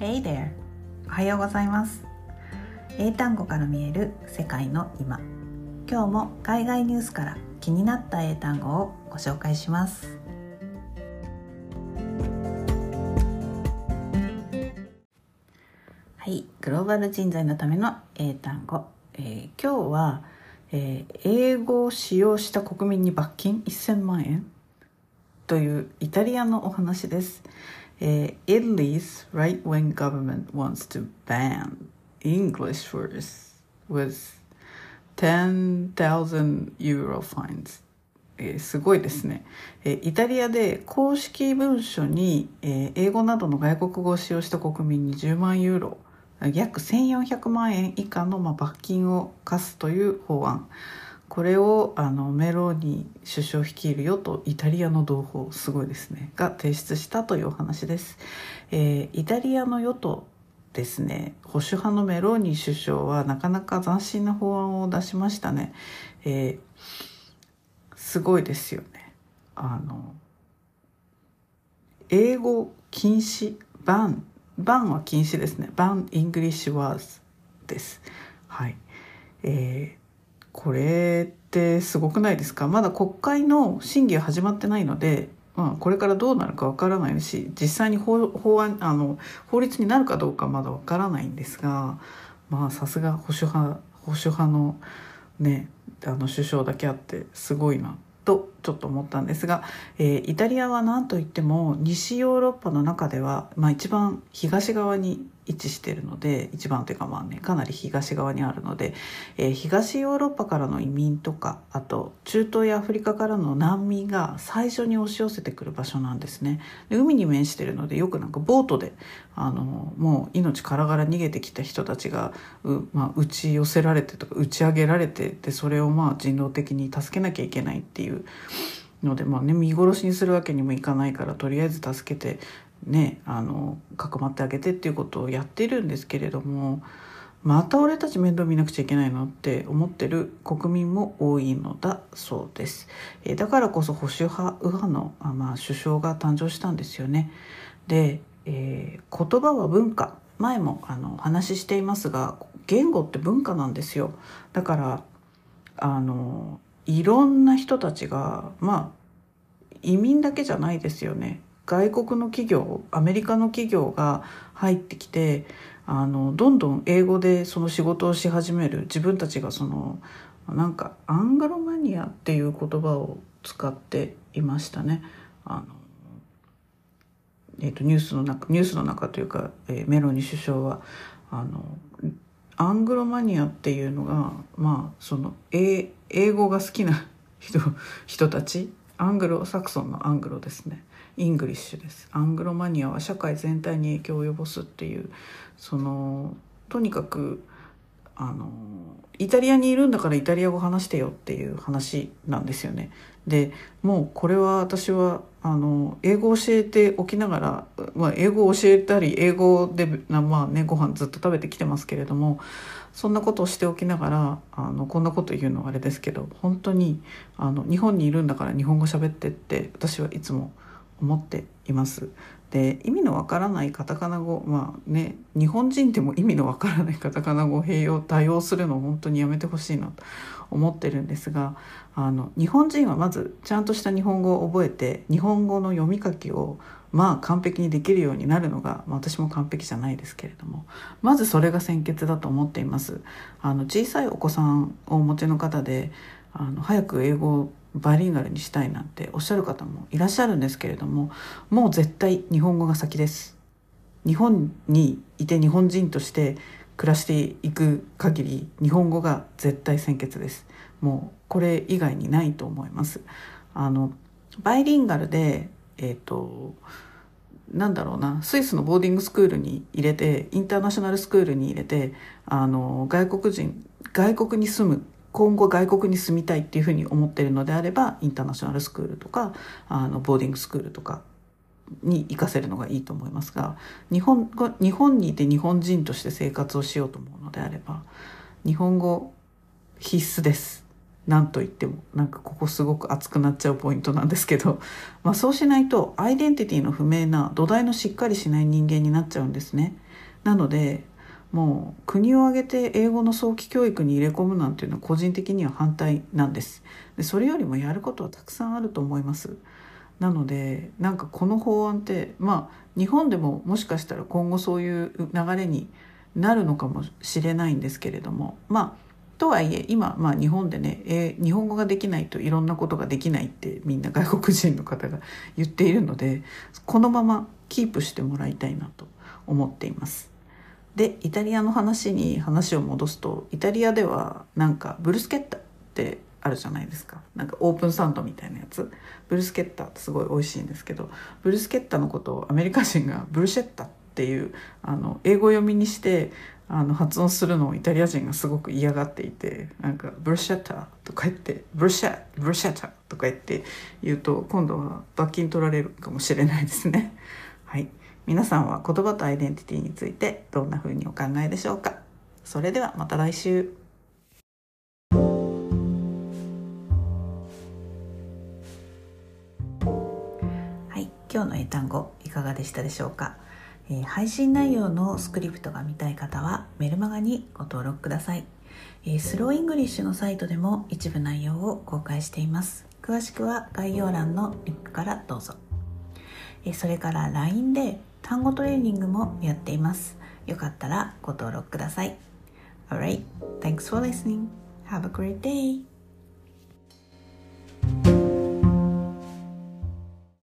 Hey there! おはようございます。英単語から見える世界の今。今日も海外ニュースから気になった英単語をご紹介します。はい。グローバル人材のための英単語、えー、今日は、えー、英語を使用した国民に罰金1000万円というイタリアのお話です。えー、Italy's right-wing government wants to ban English words with 10,000 euro fines. えー、すごいですね、えー、イタリアで公式文書に、えー、英語などの外国語を使用した国民に10万ユーロ約1400万円以下の、まあ、罰金を課すという法案。これをあのメローニ首相率いる与党イタリアの同胞すごいですねが提出したというお話です、えー、イタリアの与党ですね保守派のメローニ首相はなかなか斬新な法案を出しましたね、えー、すごいですよね。あの英語禁止 ban、ban は禁止ですね。 Ban English wordsです。はい。えーこれってすごくないですか？まだ国会の審議は始まってないので、まあ、これからどうなるかわからないし実際に法法案あの法律になるかどうかまだわからないんですがまあさすが保守派保守派のねあの首相だけあってすごいなとちょっと思ったんですが、えー、イタリアは何といっても西ヨーロッパの中では、まあ、一番東側に位置してるので一番というかまあねかなり東側にあるので、えー、東ヨーロッパからの移民とかあと中東やアフリカからの難民が最初に押し寄せてくる場所なんですね。で海に面してるのでよくなんかボートであのもう命からがら逃げてきた人たちがう、まあ、打ち寄せられてとか打ち上げられてでそれをまあ人道的に助けなきゃいけないっていうのでまあね見殺しにするわけにもいかないからとりあえず助けてねあのかくまってあげてっていうことをやってるんですけれどもまた俺たち面倒見なくちゃいけないのって思ってる国民も多いのだそうです。えだからこそ保守派右派のあ、まあ、首相が誕生したんですよね。で、えー、言葉は文化前もあの話ししていますが言語って文化なんですよ。だからあのいろんな人たちがまあ移民だけじゃないですよね外国の企業アメリカの企業が入ってきてあのどんどん英語でその仕事をし始める自分たちがそのなんかアングロマニアっていう言葉を使っていましたね。あのえーと、ニュースの中ニュースの中というか、えー、メロニ首相はあのアングロマニアっていうのがまあその英語が好きな 人人たち。アングロサクソンのアングロですね。English です。 Anglomania は社会全体に影響を及ぼすっていうそのとにかくあのイタリアにいるんだからイタリア語話してよっていう話なんですよね。でもうこれは私はあの英語を教えておきながら、まあ、英語を教えたり英語で、まあね、ご飯ずっと食べてきてますけれどもそんなことをしておきながらあのこんなこと言うのはあれですけど本当にあの日本にいるんだから日本語喋ってって私はいつも思っています。で意味のわからないカタカナ語まあね日本人でも意味のわからない カタカナ語を併用多用するのを本当にやめてほしいなと思ってるんですがあの日本人はまずちゃんとした日本語を覚えて日本語の読み書きをまあ完璧にできるようになるのが、まあ、私も完璧じゃないですけれどもまずそれが先決だと思っていますあの小さいお子さんをお持ちの方であの早く英語バイリンガルにしたいなんておっしゃる方もいらっしゃるんですけれどももう絶対日本語が先です。日本にいて日本人として暮らしていく限り日本語が絶対先決です。もうこれ以外にないと思います。あのバイリンガルでえっ、ー、となんだろうなスイスのボーディングスクールに入れてインターナショナルスクールに入れてあの外国人外国に住む今後外国に住みたいっていうふうに思ってるのであればインターナショナルスクールとかあのボーディングスクールとかに行かせるのがいいと思いますが日本日本にいて日本人として生活をしようと思うのであれば日本語必須です。何と言ってもなんかここすごく熱くなっちゃうポイントなんですけど、まあ、そうしないとアイデンティティの不明な土台のしっかりしない人間になっちゃうんですね。なのでもう国を挙げて英語の早期教育に入れ込むなんていうのは個人的には反対なんですでそれよりもやることはたくさんあると思いますなのでなんかこの法案ってまあ日本でももしかしたら今後そういう流れになるのかもしれないんですけれどもまあとはいえ今、まあ、日本でね、えー、日本語ができないといろんなことができないってみんな外国人の方が言っているのでこのままキープしてもらいたいなと思っています。でイタリアの話に話を戻すとイタリアではなんかブルスケッタってあるじゃないですか。なんかオープンサンドみたいなやつ。ブルスケッタってすごい美味しいんですけどブルスケッタのことをアメリカ人がブルシェッタっていうあの英語読みにしてあの発音するのをイタリア人がすごく嫌がっていてなんかブルシェッタとか言ってブルシェブルシェッタとか言って言うと今度は罰金取られるかもしれないですね。はい。皆さんは言葉とアイデンティティについてどんな風にお考えでしょうか？それではまた来週。はい今日の英単語いかがでしたでしょうか、えー、配信内容のスクリプトが見たい方はメルマガにご登録ください、えー、 Slow English のサイトでも一部内容を公開しています。詳しくは概要欄のリンクからどうぞ。それから LINE で単語トレーニングもやっています。よかったらご登録ください。Alright, thanks for listening. Have a great day.